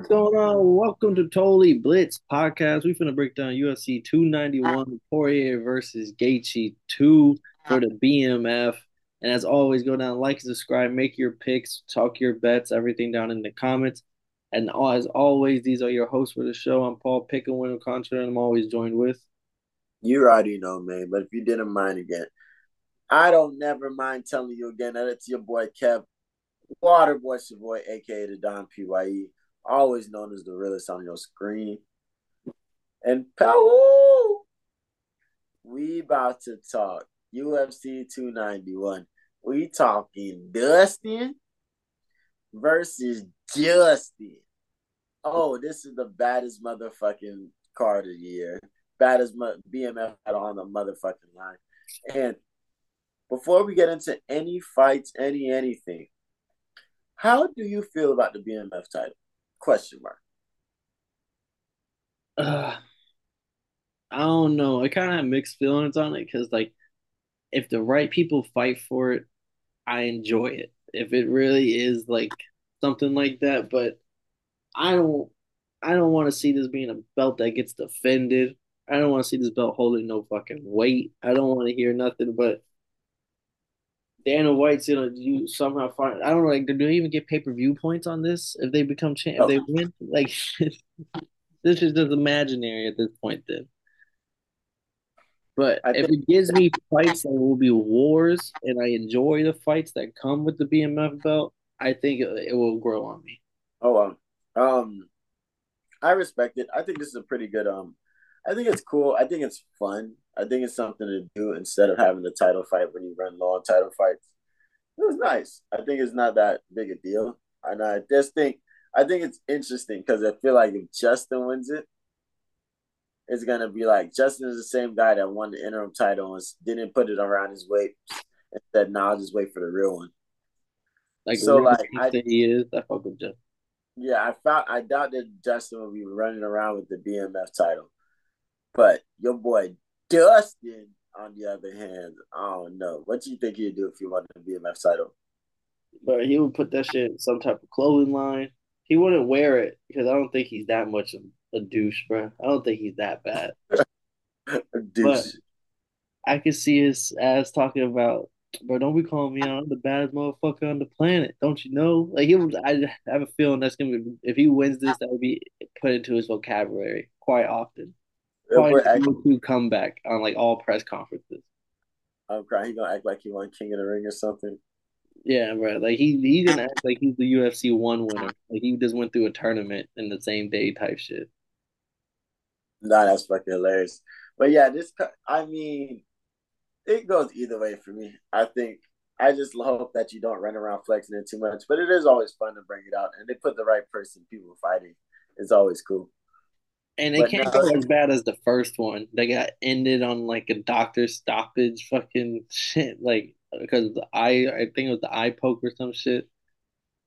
What's going on? Welcome to Totally Blitz podcast. We finna break down UFC 291 Poirier versus Gaethje 2 for the BMF. And as always, go down, like, subscribe, make your picks, talk your bets, everything down in the comments. And as always, these are your hosts for the show. I'm Paul Pickawin Contra, and I'm always joined with. You already know, man. But if you didn't mind again, I don't never mind telling you again that it's your boy Kev, Waterboy Savoy, aka the Don Pye always known as the realest on your screen. And Powell, we about to talk UFC 291. We talking Dustin versus Justin. Oh, this is the baddest motherfucking card of the year. Baddest BMF on the motherfucking line. And before we get into any fights, any anything, how do you feel about the BMF title? Question mark. Uh, I don't know. I kind of have mixed feelings on it because, like, if the right people fight for it, I enjoy it. If it really is like something like that, but I don't. I don't want to see this being a belt that gets defended. I don't want to see this belt holding no fucking weight. I don't want to hear nothing but Dana White's gonna you somehow find I don't know like do they even get pay per view points on this if they become champ if they oh. win like this is just imaginary at this point then. But I if think- it gives me fights that will be wars and I enjoy the fights that come with the BMF belt, I think it, it will grow on me. Oh wow. Um I respect it. I think this is a pretty good um I think it's cool. I think it's fun. I think it's something to do instead of having the title fight when you run long title fights. It was nice. I think it's not that big a deal. And I just think I think it's interesting because I feel like if Justin wins it, it's gonna be like Justin is the same guy that won the interim title and didn't put it around his waist and said, "Nah, I'll just wait for the real one." Like so, like I, he is. I fuck with Justin. Yeah, I found I doubt that Justin will be running around with the BMF title. But your boy Dustin, on the other hand, I don't know. What do you think he'd do if he wanted to be a BMF title? But he would put that shit in some type of clothing line. He wouldn't wear it because I don't think he's that much of a douche, bro. I don't think he's that bad. a douche. But I could see his ass talking about, bro. Don't be calling me out. I'm the baddest motherfucker on the planet. Don't you know? Like he was. I have a feeling that's gonna be if he wins this, that would be put into his vocabulary quite often probably to come back on like all press conferences. Oh, I'm crying. He gonna act like he won King of the Ring or something. Yeah, bro. Like he he's gonna act like he's the UFC one winner. Like he just went through a tournament in the same day type shit. Nah, that's fucking hilarious. But yeah, this I mean, it goes either way for me. I think I just hope that you don't run around flexing it too much. But it is always fun to bring it out, and they put the right person, people fighting. It's always cool. And it but can't no. go as bad as the first one. They got ended on like a doctor stoppage fucking shit. Like because the eye I think it was the eye poke or some shit.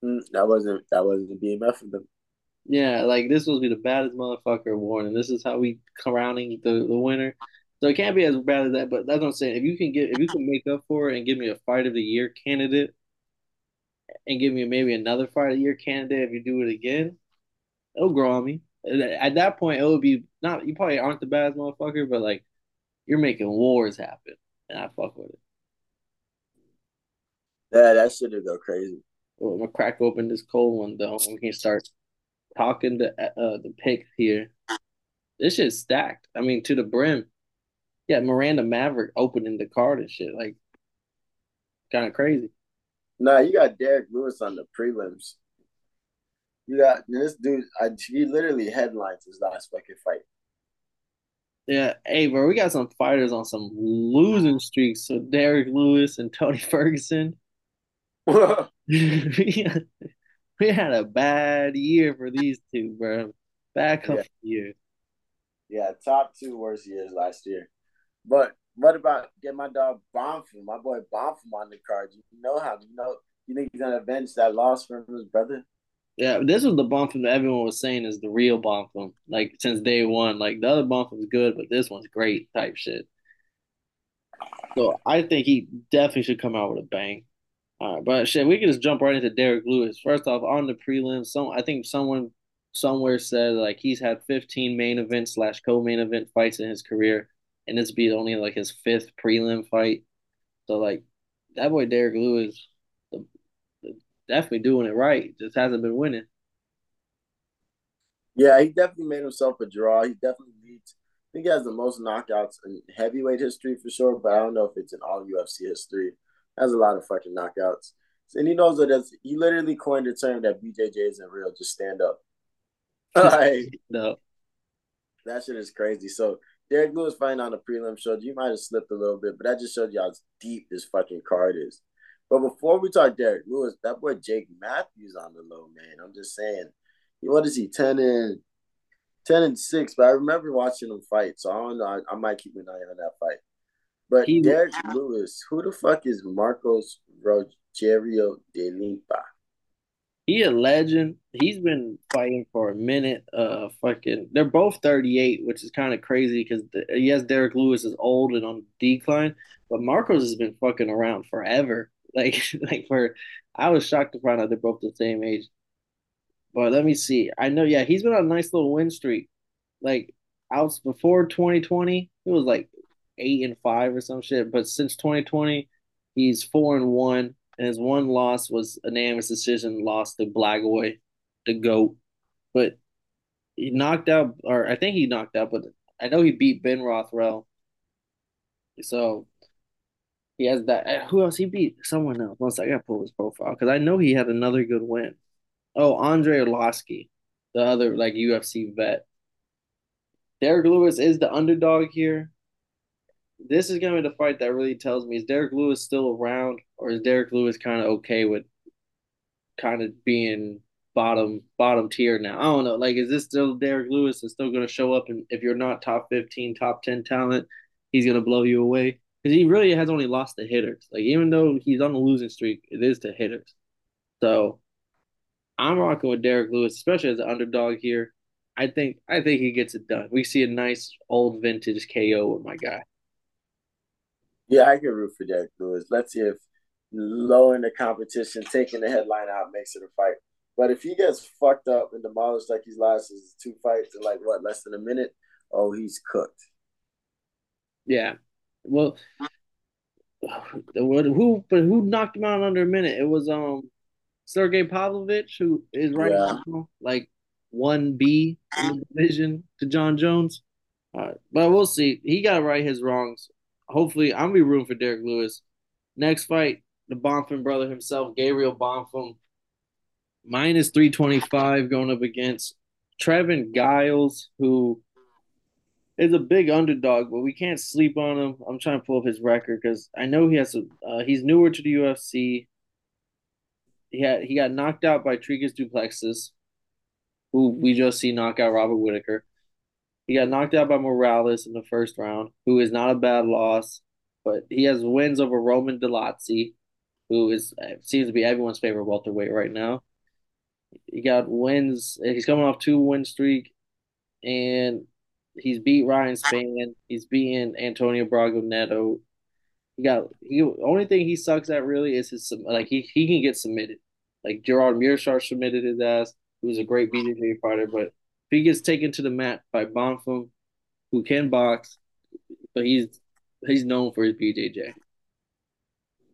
Mm, that wasn't that wasn't the BMF of them. Yeah, like this was be the baddest motherfucker warning. This is how we crowning the, the winner. So it can't be as bad as that, but that's what I'm saying. If you can get if you can make up for it and give me a fight of the year candidate and give me maybe another fight of the year candidate if you do it again, it'll grow on me at that point it would be not you probably aren't the baddest motherfucker, but like you're making wars happen, and I fuck with it. Yeah, that shit would go crazy. Well, I'm gonna crack open this cold one though. We can start talking to uh, the pick here. This shit's stacked. I mean, to the brim. Yeah, Miranda Maverick opening the card and shit. Like, kind of crazy. Nah, you got Derrick Lewis on the prelims. You got this dude. I, he literally headlines his last fucking fight. Yeah, hey, bro, we got some fighters on some losing streaks. So Derrick Lewis and Tony Ferguson. we, had, we had a bad year for these two, bro. Bad couple yeah. years. Yeah, top two worst years last year. But what about get my dog Bonfim, my boy Bonfim on the card? You know how you know you think he's gonna avenge that loss from his brother? Yeah, this was the Bonfim that everyone was saying is the real Bonfim, like since day one. Like the other Bonfim's good, but this one's great type shit. So I think he definitely should come out with a bang. All right, but shit, we can just jump right into Derrick Lewis. First off, on the prelims, some I think someone somewhere said like he's had 15 main event slash co-main event fights in his career, and this be only like his fifth prelim fight. So like that boy Derrick Lewis, definitely doing it right. Just hasn't been winning. Yeah, he definitely made himself a draw. He definitely leads. I think he has the most knockouts in heavyweight history for sure, but I don't know if it's in all UFC history. Has a lot of fucking knockouts. And he knows that he literally coined the term that BJJ isn't real. Just stand up. like, no. That shit is crazy. So Derrick Lewis fighting on the prelim show, you might have slipped a little bit, but that just showed you how deep this fucking card is. But before we talk Derrick Lewis, that boy Jake Matthews on the low, man. I'm just saying what is he 10 and 10 and 6 but i remember watching him fight so i don't know i, I might keep an eye on that fight but he, Derrick Lewis, who the fuck is Marcos Rogerio de Lima? He a legend. He's been fighting for a minute. Uh, fucking, they're both 38, which is kind of crazy because yes, Derrick Lewis is old and on decline, but Marcos has been fucking around forever. Like, like for, I was shocked to find out they're both the same age. But let me see. I know, yeah, he's been on a nice little win streak. Like out before 2020, he was like eight and five or some shit. But since 2020, he's four and one, and his one loss was a unanimous decision loss to Blagoy, the goat. But he knocked out, or I think he knocked out, but I know he beat Ben Rothwell. So he has that. Who else he beat? Someone else. Once I gotta pull his profile because I know he had another good win. Oh, Andre Arlovski, the other like UFC vet. Derrick Lewis is the underdog here. This is gonna be the fight that really tells me is Derrick Lewis still around, or is Derrick Lewis kind of okay with kind of being bottom bottom tier now? I don't know. Like, is this still Derrick Lewis is still gonna show up? And if you're not top fifteen, top ten talent, he's gonna blow you away because he really has only lost to hitters. Like, even though he's on the losing streak, it is to hitters. So I'm rocking with Derrick Lewis, especially as an underdog here. I think I think he gets it done. We see a nice old vintage KO with my guy. Yeah, I can root for Derrick Lewis. Let's see if lowering the competition, taking the headline out makes it a fight. But if he gets fucked up and demolished like he's lost his two fights in like what less than a minute, oh, he's cooked. Yeah. Well, who but who knocked him out under a minute? It was um Sergey Pavlovich, who is right yeah. now like one B in the division to Jon Jones. But we'll see. He got to right his wrongs. Hopefully, I'm be rooting for Derrick Lewis. Next fight, the Bonfim brother himself, Gabriel Bonfim, minus three twenty five going up against Trevin Giles, who is a big underdog, but we can't sleep on him. I'm trying to pull up his record because I know he has a. Uh, he's newer to the UFC he had he got knocked out by Dricus Du Plessis, who we just see knock out Robert Whitaker. He got knocked out by Morales in the first round, who is not a bad loss, but he has wins over Roman Dolidze, who is seems to be everyone's favorite welterweight right now. He got wins. He's coming off two win streak, and he's beat Ryan Spann. He's beaten Antonio Braga Neto. He got he only thing he sucks at really is his like he he can get submitted. Like Gerard Meerschaert submitted his ass, who was a great BJJ fighter, but if he gets taken to the mat by Bonfim, who can box, but he's he's known for his BJJ.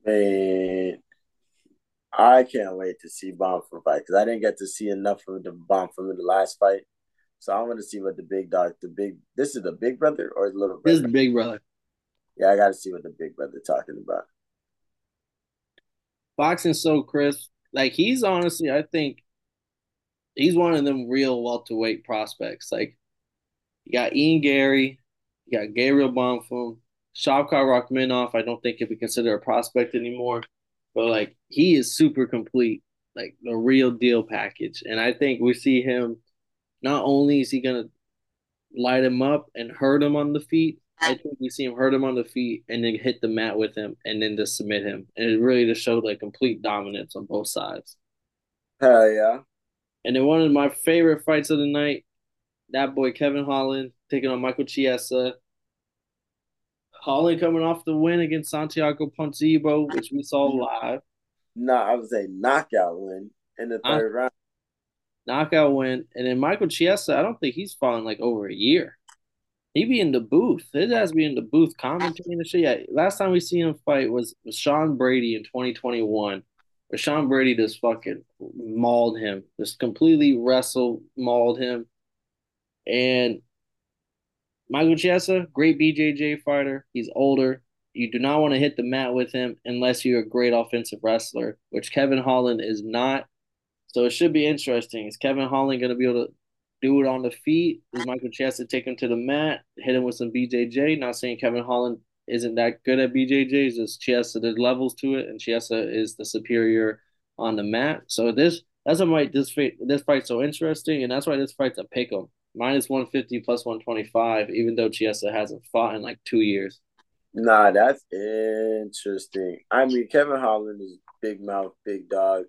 Man, I can't wait to see Bonfim fight because I didn't get to see enough of the Bonfim in the last fight. So I want to see what the big dog, the big, this is the big brother or the little brother? This is the big brother. Yeah, I got to see what the big brother talking about. Boxing's so crisp. Like he's honestly, I think he's one of them real welterweight prospects. Like you got Ian Garry, you got Gabriel Bonfim, Shavkat Rakhmonov. I don't think if we consider a prospect anymore, but like he is super complete, like the real deal package. And I think we see him. Not only is he gonna light him up and hurt him on the feet, I think we see him hurt him on the feet and then hit the mat with him and then just submit him. And it really just showed like complete dominance on both sides. Hell yeah. And then one of my favorite fights of the night, that boy Kevin Holland taking on Michael Chiesa. Holland coming off the win against Santiago Ponzinibbio, which we saw mm-hmm. live. No, I was a knockout win in the third I, round. Knockout win. And then Michael Chiesa, I don't think he's fallen like over a year. He be in the booth. His ass be in the booth commentating and shit. Yeah, last time we seen him fight was, was Sean Brady in 2021. Where Sean Brady just fucking mauled him, just completely wrestled, mauled him. And Michael Chiesa, great BJJ fighter. He's older. You do not want to hit the mat with him unless you're a great offensive wrestler, which Kevin Holland is not. So it should be interesting. Is Kevin Holland going to be able to do it on the feet? Is Michael Chiesa take him to the mat, hit him with some BJJ? Not saying Kevin Holland isn't that good at BJJ. It's just Chiesa, there's levels to it, and Chiesa is the superior on the mat. So this that's what made this fight this fight so interesting, and that's why this fight's a pick 'em minus 150 plus 125, even though Chiesa hasn't fought in like two years. Nah, that's interesting. I mean, Kevin Holland is big mouth, big dog.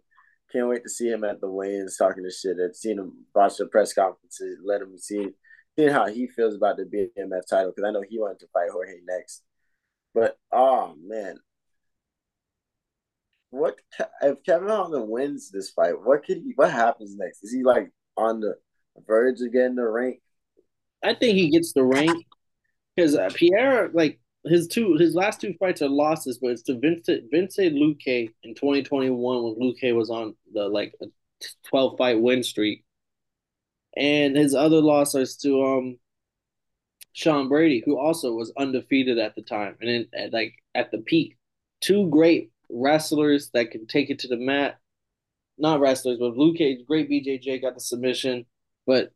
Can't wait to see him at the weigh-ins talking to shit. I've seen him watch the press conferences, let him see, see how he feels about the BMF title because I know he wanted to fight Jorge next. But oh man, what if Kevin Holland wins this fight? What could he? What happens next? Is he like on the verge of getting the rank? I think he gets the rank because uh, Pierre, like his two, his last two fights are losses, but it's to Vincent Vincent Luque in 2021 when Luque was on the like 12 fight win streak, and his other losses to um Sean Brady, who also was undefeated at the time, and then at, like at the peak, two great wrestlers that can take it to the mat. Not wrestlers, but Luque, great BJJ, got the submission. But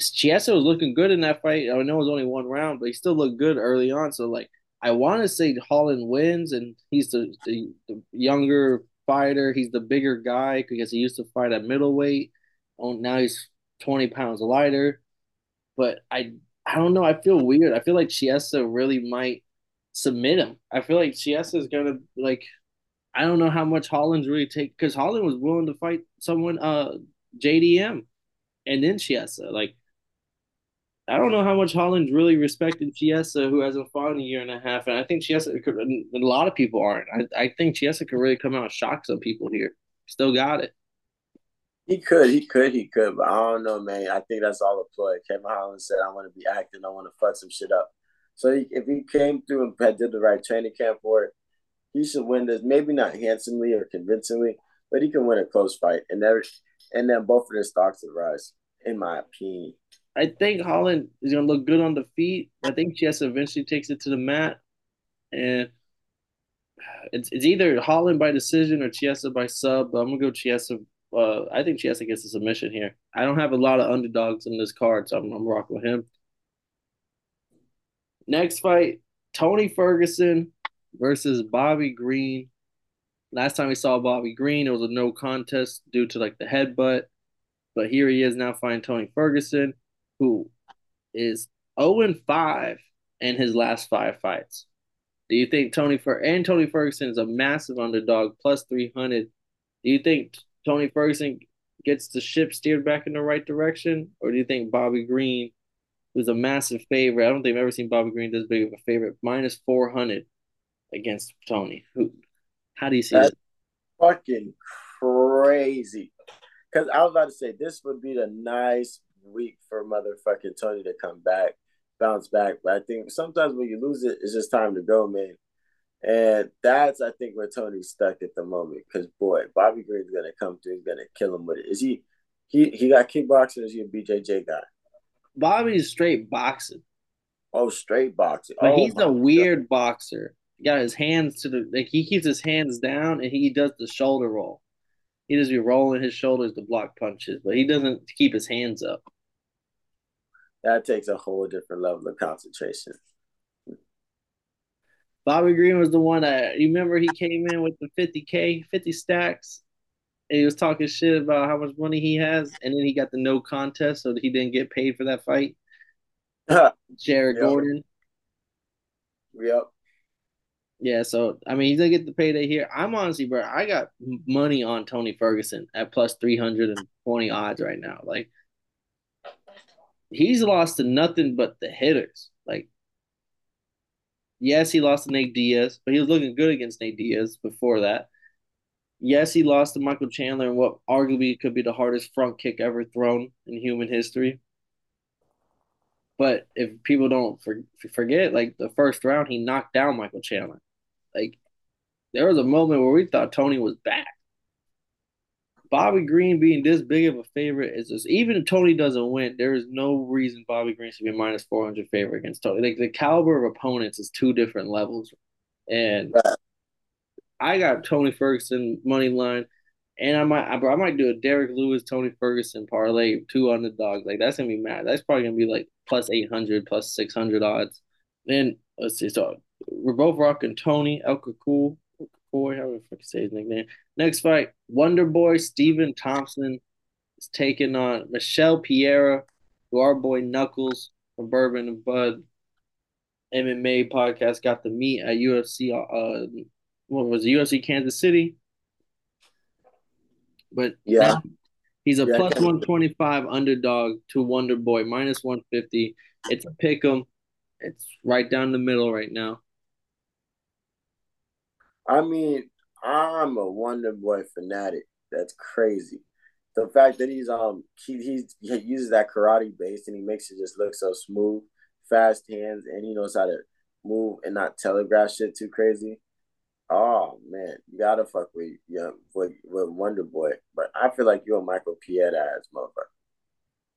Chiesa was looking good in that fight. I know it was only one round, but he still looked good early on. So like, I want to say Holland wins, and he's the, the, the younger fighter. He's the bigger guy because he used to fight at middleweight. Oh, now he's twenty pounds lighter. But I I don't know. I feel weird. I feel like Chiesa really might submit him. I feel like Chiesa is gonna like. I don't know how much Holland's really take because Holland was willing to fight someone, uh, JDM and then Chiesa. Like, I don't know how much Holland really respected Chiesa, who hasn't fought in a year and a half. And I think Chiesa could, a lot of people aren't. I, I think Chiesa could really come out and shock some people here. Still got it. He could, he could, he could, but I don't know, man. I think that's all a ploy. Kevin Holland said, "I want to be acting. I want to fuck some shit up." So he, if he came through and did the right training camp for it, he should win this. Maybe not handsomely or convincingly, but he can win a close fight. And there, and then both of their stocks will rise, in my opinion. I think Holland is gonna look good on the feet. I think Chiesa eventually takes it to the mat, and it's it's either Holland by decision or Chiesa by sub. But I'm gonna go Chiesa. Uh, I think Chiesa gets a submission here. I don't have a lot of underdogs in this card, so I'm, I'm rocking with him. Next fight: Tony Ferguson versus Bobby Green. Last time we saw Bobby Green, it was a no contest due to like the headbutt. But here he is now fighting Tony Ferguson, who is 0 5 in his last five fights. Do you think Tony Fer and Tony Ferguson is a massive underdog, plus 300? Do you think Tony Ferguson gets the ship steered back in the right direction? Or do you think Bobby Green, who's a massive favorite, I don't think I've ever seen Bobby Green this big of a favorite, minus 400 against Tony? Who how do you see That's that? Fucking crazy. Because I was about to say this would be the nice week for motherfucking Tony to come back, bounce back. But I think sometimes when you lose it, it's just time to go, man. And that's I think where Tony's stuck at the moment. Because boy, Bobby Green's gonna come through. He's gonna kill him with it. Is he? He he got kickboxing. Is he a BJJ guy? Bobby's straight boxing. Oh, straight boxing. But oh, he's a weird God. boxer He got his hands to the like he keeps his hands down and he does the shoulder roll. He does be rolling his shoulders to block punches, but he doesn't keep his hands up. That takes a whole different level of concentration. Bobby Green was the one that you remember he came in with the 50k, 50 stacks, and he was talking shit about how much money he has, and then he got the no contest, so he didn't get paid for that fight. Jared yep. Gordon. Yep. Yeah, so I mean, he's gonna get the payday here. I'm honestly, bro, I got money on Tony Ferguson at plus three hundred and twenty odds right now. Like, he's lost to nothing but the hitters. Like, yes, he lost to Nate Diaz, but he was looking good against Nate Diaz before that. Yes, he lost to Michael Chandler in what arguably could be the hardest front kick ever thrown in human history. But if people don't for, forget, like the first round, he knocked down Michael Chandler. Like there was a moment where we thought Tony was back. Bobby Green being this big of a favorite is just even if Tony doesn't win, there is no reason Bobby Green should be minus four hundred favorite against Tony. Like the caliber of opponents is two different levels, and I got Tony Ferguson money line, and I might I, I might do a Derrick Lewis Tony Ferguson parlay two underdogs. Like that's gonna be mad. That's probably gonna be like plus eight hundred, plus six hundred odds. Then let's see. So we're both rocking Tony El Cool. Boy, how do I say his nickname? Next fight, Wonder Boy Stephen Thompson is taking on Michel Pereira, who our boy Knuckles from Bourbon and Bud MMA podcast got the meet at UFC. Uh, what was it, UFC Kansas City? But yeah, he's a yeah, plus one twenty five underdog to Wonder Boy minus one fifty. It's a pick 'em. It's right down the middle right now. I mean, I'm a Wonder Boy fanatic. That's crazy. The fact that he's um he he uses that karate base and he makes it just look so smooth, fast hands, and he knows how to move and not telegraph shit too crazy. Oh man, you gotta fuck with yeah with, with Wonder Boy. But I feel like you're a Michael Pierre ass motherfucker.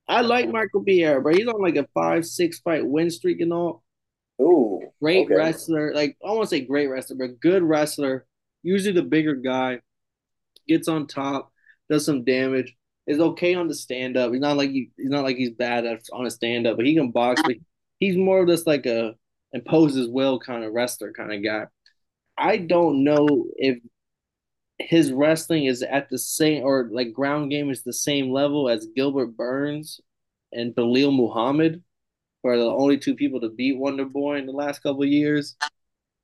I like Michael Pierre, but he's on like a five, six fight win streak and all. Ooh, great okay. wrestler. Like I won't say great wrestler, but good wrestler. Usually the bigger guy gets on top, does some damage. Is okay on the stand up. He's not like he, he's not like he's bad at, on a stand up, but he can box. But he's more of just like a imposes will kind of wrestler kind of guy. I don't know if his wrestling is at the same or like ground game is the same level as Gilbert Burns and Belal Muhammad are the only two people to beat Wonder Boy in the last couple years.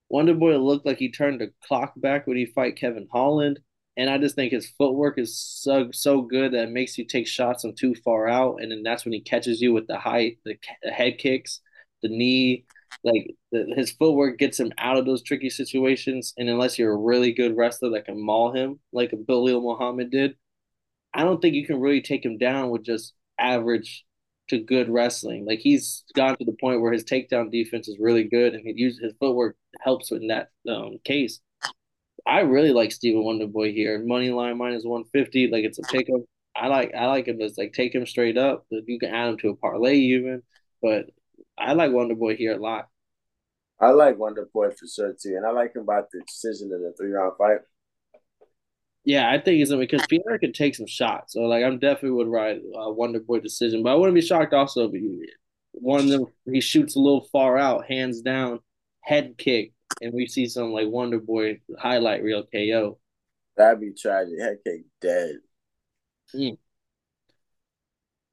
Wonder Boy looked like he turned the clock back when he fight Kevin Holland, and I just think his footwork is so so good that it makes you take shots from too far out, and then that's when he catches you with the high the, the head kicks, the knee, like the, his footwork gets him out of those tricky situations. And unless you're a really good wrestler that can maul him like Belal Muhammad did, I don't think you can really take him down with just average to good wrestling. Like he's gone to the point where his takedown defense is really good, and he uses his footwork helps in that um, case. I really like Stephen Wonderboy here. Money line minus one fifty, like it's a pickup. I like I like him as like take him straight up. You can add him to a parlay even, but I like Wonderboy here a lot. I like Wonderboy for sure too, and I like him about the decision in the three round fight. Yeah, I think it's because Pierre can take some shots. So like, I'm definitely would ride a Wonder Boy decision, but I wouldn't be shocked also if he, one of them he shoots a little far out, hands down, head kick, and we see some like Wonder Boy highlight real KO. That'd be tragic. Head kick dead. Mm.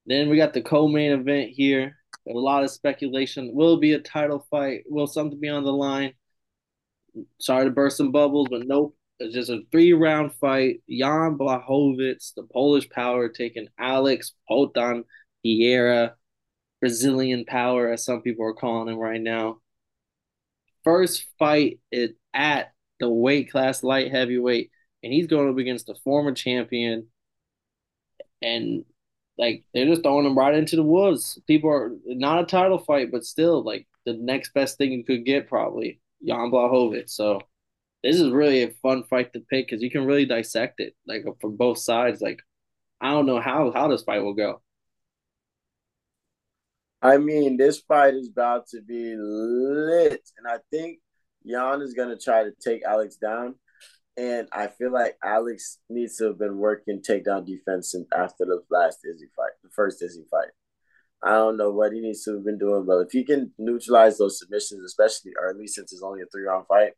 Then we got the co-main event here. A lot of speculation. Will it be a title fight? Will something be on the line? Sorry to burst some bubbles, but nope. It's just a three round fight. Jan Blachowicz, the Polish power, taking Alex Poatan Pereira, Brazilian power, as some people are calling him right now. First fight is at the weight class light heavyweight, and he's going up against the former champion. And like they're just throwing him right into the woods. People are not a title fight, but still like the next best thing you could get probably Jan Blachowicz. So this is really a fun fight to pick because you can really dissect it like from both sides. Like I don't know how how this fight will go. I mean, this fight is about to be lit, and I think Jan is gonna try to take Alex down. And I feel like Alex needs to have been working takedown defense after the last Izzy fight, the first Izzy fight. I don't know what he needs to have been doing, but if he can neutralize those submissions, especially early, since it's only a three round fight,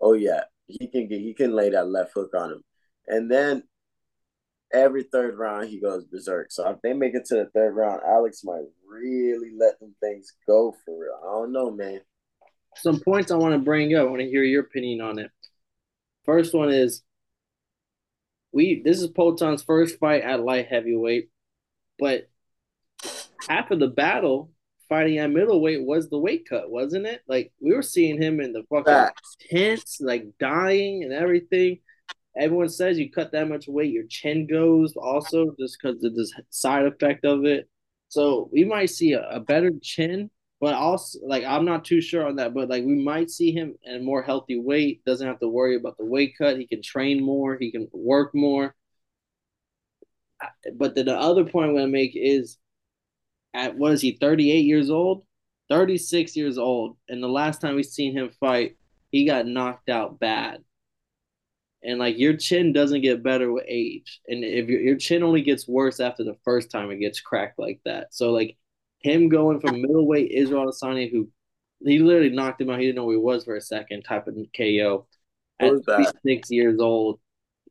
oh yeah, he can get he can lay that left hook on him, and then every third round he goes berserk. So if they make it to the third round, Alex might really let them things go for real. I don't know, man. Some points I want to bring up. I want to hear your opinion on it. First one is we this is Poatan's first fight at light heavyweight, but half of the battle fighting at middleweight was the weight cut, wasn't it? Like we were seeing him in the fucking tents, like dying and everything. everyone says you cut that much weight, your chin goes also just because of this side effect of it. So we might see a, a, better chin, but also like I'm not too sure on that. But like we might see him in a more healthy weight. Doesn't have to worry about the weight cut. He can train more. He can work more. But then the other point I'm gonna make is, at what is he? 38 years old, 36 years old, and the last time we seen him fight, he got knocked out bad. And like your chin doesn't get better with age and if your, your chin only gets worse after the first time it gets cracked like that. So like him going from middleweight Israel Adesanya who he literally knocked him out. He didn't know who he was for a second type of KO at six years old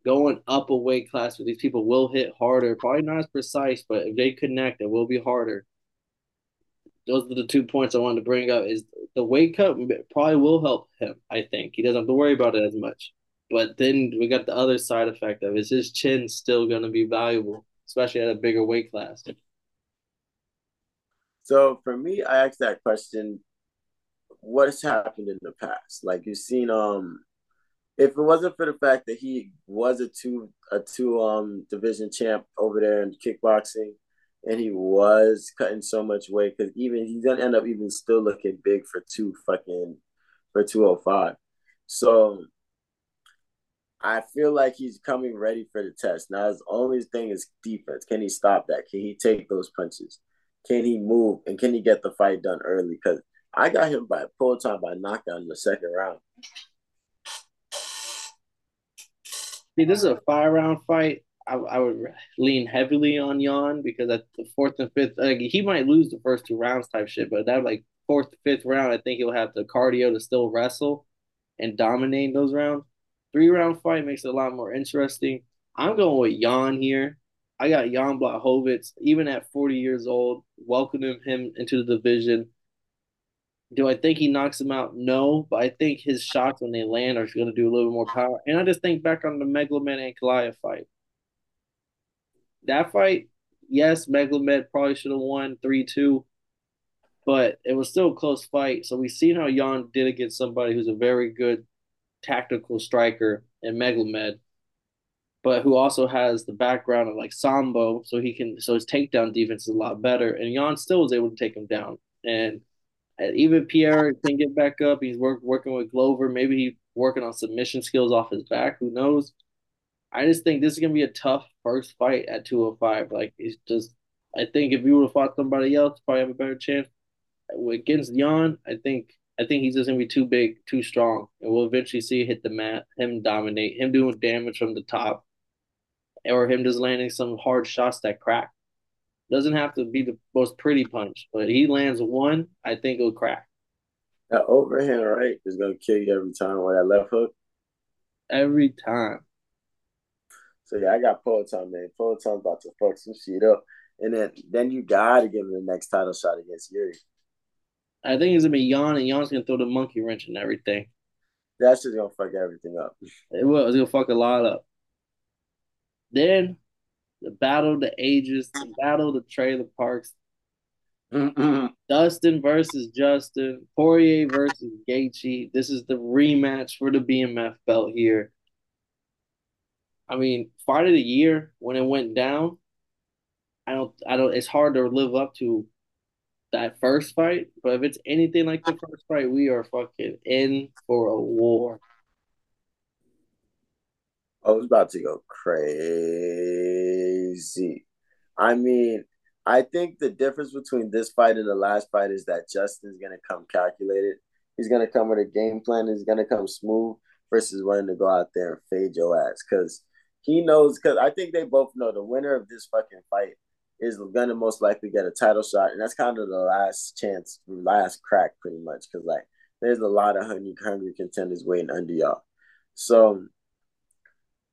going up a weight class with these people will hit harder probably not as precise but if they connect it will be harder those are the two points I wanted to bring up is the weight cut probably will help him I think he doesn't have to worry about it as much but then we got the other side effect of is his chin still going to be valuable, especially at a bigger weight class? So for me, I asked that question: What has happened in the past? Like you've seen, um, if it wasn't for the fact that he was a two a two um division champ over there in kickboxing, and he was cutting so much weight because even he's gonna end up even still looking big for two fucking for two oh five. So I feel like he's coming ready for the test. Now his only thing is defense. Can he stop that? Can he take those punches? Can he move? And can he get the fight done early? Because I got him by full time by knockout in the second round. See, this is a five round fight. I, I would lean heavily on Yan because at the fourth and fifth, like he might lose the first two rounds type shit, but that like fourth, fifth round, I think he'll have the cardio to still wrestle and dominate those rounds. Three round fight makes it a lot more interesting. I'm going with Yan here. I got Jan Blachowicz, even at 40 years old, welcoming him into the division. Do I think he knocks him out? No, but I think his shots when they land are going to do a little bit more power. And I just think back on the Magomed Ankalaev fight. That fight, yes, Magomed probably should have won 3 2, but it was still a close fight. So we've seen how Jan did against somebody who's a very good tactical striker in Megalomed, but who also has the background of like Sambo, so he can so his takedown defense is a lot better. And Jan still was able to take him down. And even Pierre can get back up. He's work, working with Glover. Maybe he's working on submission skills off his back. Who knows? I just think this is gonna be a tough first fight at 205. Like it's just I think if you would have fought somebody else, probably have a better chance. Against Jan, I think I think he's just gonna be too big, too strong, and we'll eventually see hit the mat, him dominate, him doing damage from the top, or him just landing some hard shots that crack. Doesn't have to be the most pretty punch, but he lands one, I think it'll crack. That overhand right is gonna kill you every time with that left hook. Every time. So yeah, I got Poatan, man. Poatan's about to fuck some shit up. And then then you gotta give him the next title shot against Yuri. I think it's gonna be Yan, and Yan's gonna throw the monkey wrench and everything. That's just gonna fuck everything up. It will. It's gonna fuck a lot up. Then the battle of the ages, the battle of the trailer parks. Dustin versus Justin, Poirier versus Gaethje. This is the rematch for the BMF belt here. I mean, fight of the year when it went down. I don't. I don't. It's hard to live up to that first fight, but if it's anything like the first fight, we are fucking in for a war. I was about to go crazy. I mean, I think the difference between this fight and the last fight is that Justin's gonna come calculated. He's gonna come with a game plan. He's gonna come smooth versus wanting to go out there and fade your ass because he knows. Because I think they both know the winner of this fucking fight is gonna most likely get a title shot, and that's kind of the last chance, last crack, pretty much, because like there's a lot of hungry, hungry contenders waiting under y'all. So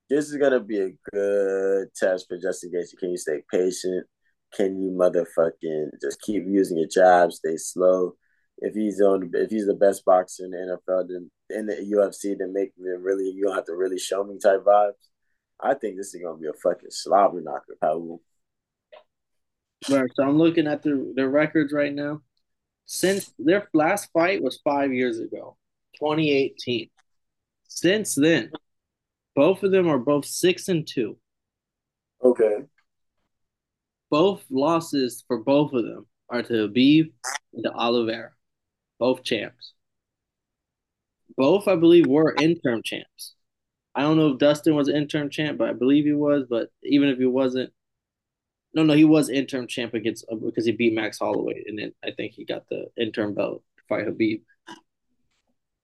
this is gonna be a good test for Justin Gaethje. Can you stay patient? Can you motherfucking just keep using your jabs? Stay slow. If he's on, if he's the best boxer in the NFL, then in the UFC, then make me really. You don't have to really show me type vibes. I think this is gonna be a fucking slobber knocker, Paul. Right. So I'm looking at the the records right now. Since their last fight was five years ago, 2018. Since then, Both of them are both six and two. Okay. Both losses for both of them are to Khabib and to Oliveira, both champs. Both, I believe, were interim champs. I don't know if Dustin was an interim champ, but I believe he was. But even if he wasn't, no, no, he was interim champ against uh, because he beat Max Holloway, and then I think he got the interim belt to fight Khabib.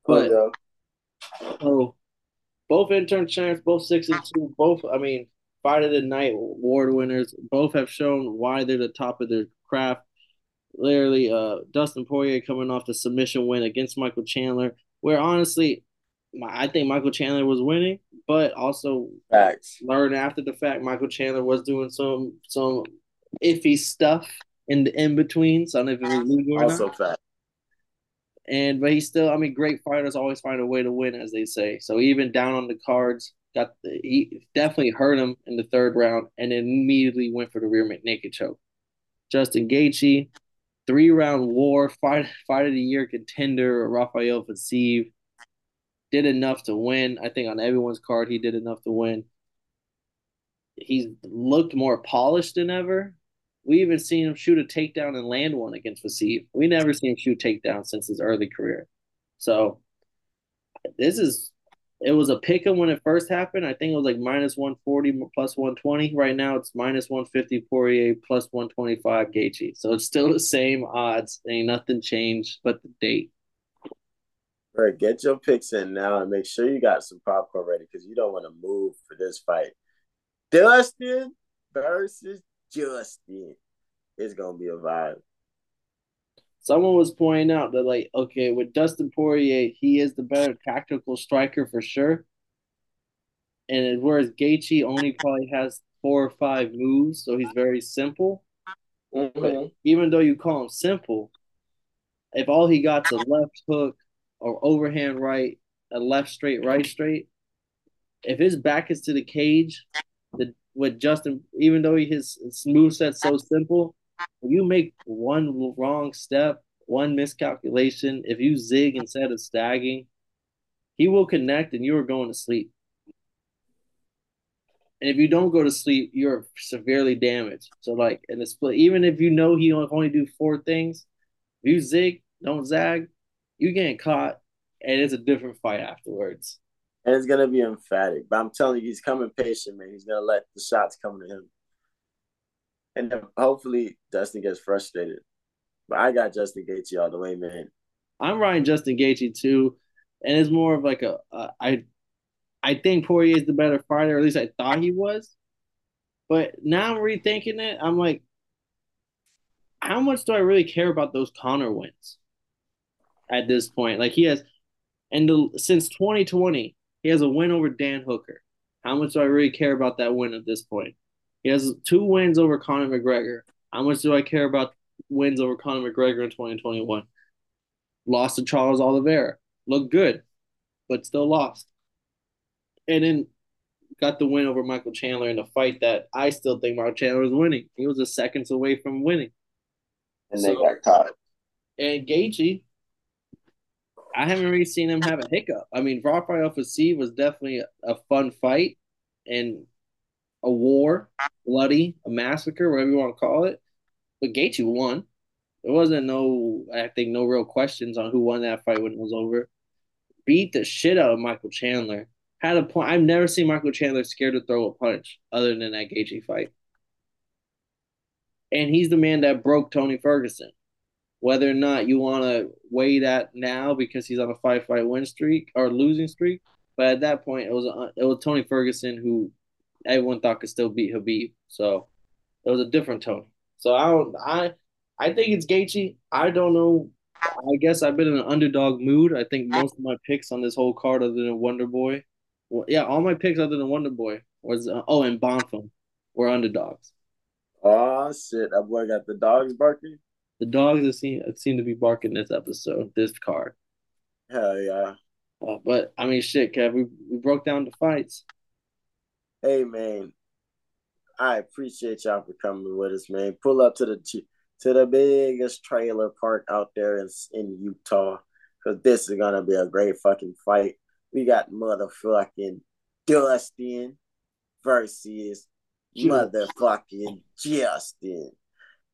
But oh, yeah. oh, both interim champs, both six and two, both. I mean, fight of the night award winners. Both have shown why they're the top of their craft. Literally, uh, Dustin Poirier coming off the submission win against Michael Chandler, where honestly, my, I think Michael Chandler was winning, but also Facts. learned after the fact Michael Chandler was doing some some iffy stuff in the in between. So I don't know if it was legal or also not. fact. And but he still, I mean, great fighters always find a way to win, as they say. So even down on the cards, got the, he definitely hurt him in the third round, and then immediately went for the rear naked choke. Justin Gaethje, three round war, fight fight of the year contender, Rafael Fiziev did enough to win. I think on everyone's card, he did enough to win. He's looked more polished than ever. We even seen him shoot a takedown and land one against Fiziev. We never seen him shoot takedown since his early career. So this is it was a pick when it first happened. I think it was like minus 140 plus 120. Right now it's minus 150 Poirier plus 125 Gaethje. So it's still the same odds. Ain't nothing changed but the date. All right, get your picks in now and make sure you got some popcorn ready because you don't want to move for this fight. Dustin versus Justin. It's gonna be a vibe. Someone was pointing out that, like, okay, with Dustin Poirier, he is the better tactical striker for sure. And whereas Gaethje only probably has four or five moves, so he's very simple. Mm-hmm. But even though you call him simple, if all he got's a left hook or overhand right, a left straight, right straight. If his back is to the cage, the with Justin, even though his smooth set's so simple, you make one wrong step, one miscalculation, if you zig instead of stagging, he will connect and you are going to sleep. And if you don't go to sleep, you're severely damaged. So like in the split, even if you know he only do four things, if you zig, don't zag, you getting caught, and it's a different fight afterwards. And it's gonna be emphatic. But I'm telling you, he's coming patient, man. He's gonna let the shots come to him. And hopefully Dustin gets frustrated. But I got Justin Gaethje all the way, man. I'm riding Justin Gaethje too, and it's more of like a, I, I think Poirier is the better fighter. At least I thought he was. But now I'm rethinking it. I'm like, how much do I really care about those Conor wins? at this point. Like he has, and the, since 2020, he has a win over Dan Hooker. How much do I really care about that win at this point? He has two wins over Conor McGregor. How much do I care about wins over Conor McGregor in 2021? Lost to Charles Oliveira. Looked good, but still lost. And then got the win over Michael Chandler in a fight that I still think Michael Chandler was winning. He was a seconds away from winning. And so, they got caught. And Gaethje I haven't really seen him have a hiccup. I mean, Rafael Fiziev was definitely a fun fight and a war, bloody, a massacre, whatever you want to call it. But Gaethje won. There wasn't no, I think, no real questions on who won that fight when it was over. Beat the shit out of Michael Chandler. Had a point. I've never seen Michael Chandler scared to throw a punch other than that Gaethje fight. And he's the man that broke Tony Ferguson whether or not you want to weigh that now because he's on a five fight win streak or losing streak. But at that point, it was uh, it was Tony Ferguson who everyone thought could still beat Khabib. So it was a different Tony. So I don't I I think it's Gaethje. I don't know. I guess I've been in an underdog mood. I think most of my picks on this whole card, other than Wonder Boy, well, yeah, all my picks other than Wonder Boy was uh, oh, and Bonfim were underdogs. Oh shit! That boy got the dogs barking. The dogs that seem seem to be barking this episode, this card. Hell yeah. Uh, but I mean, shit, Kev, we, we broke down the fights. Hey man, I appreciate y'all for coming with us, man. Pull up to the to the biggest trailer park out there in, in Utah, because this is gonna be a great fucking fight. We got motherfucking Dustin versus motherfucking Justin.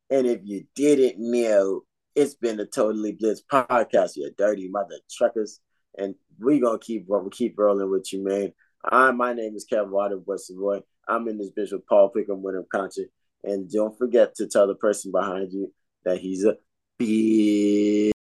And if you didn't know, it's been the Totally Blitz podcast, you dirty mother truckers. And we gonna keep we keep rolling with you, man. I my name is Kevin Waterboy Savoy. I'm in this bitch with Paul Pickham with him country. And don't forget to tell the person behind you that he's a bitch.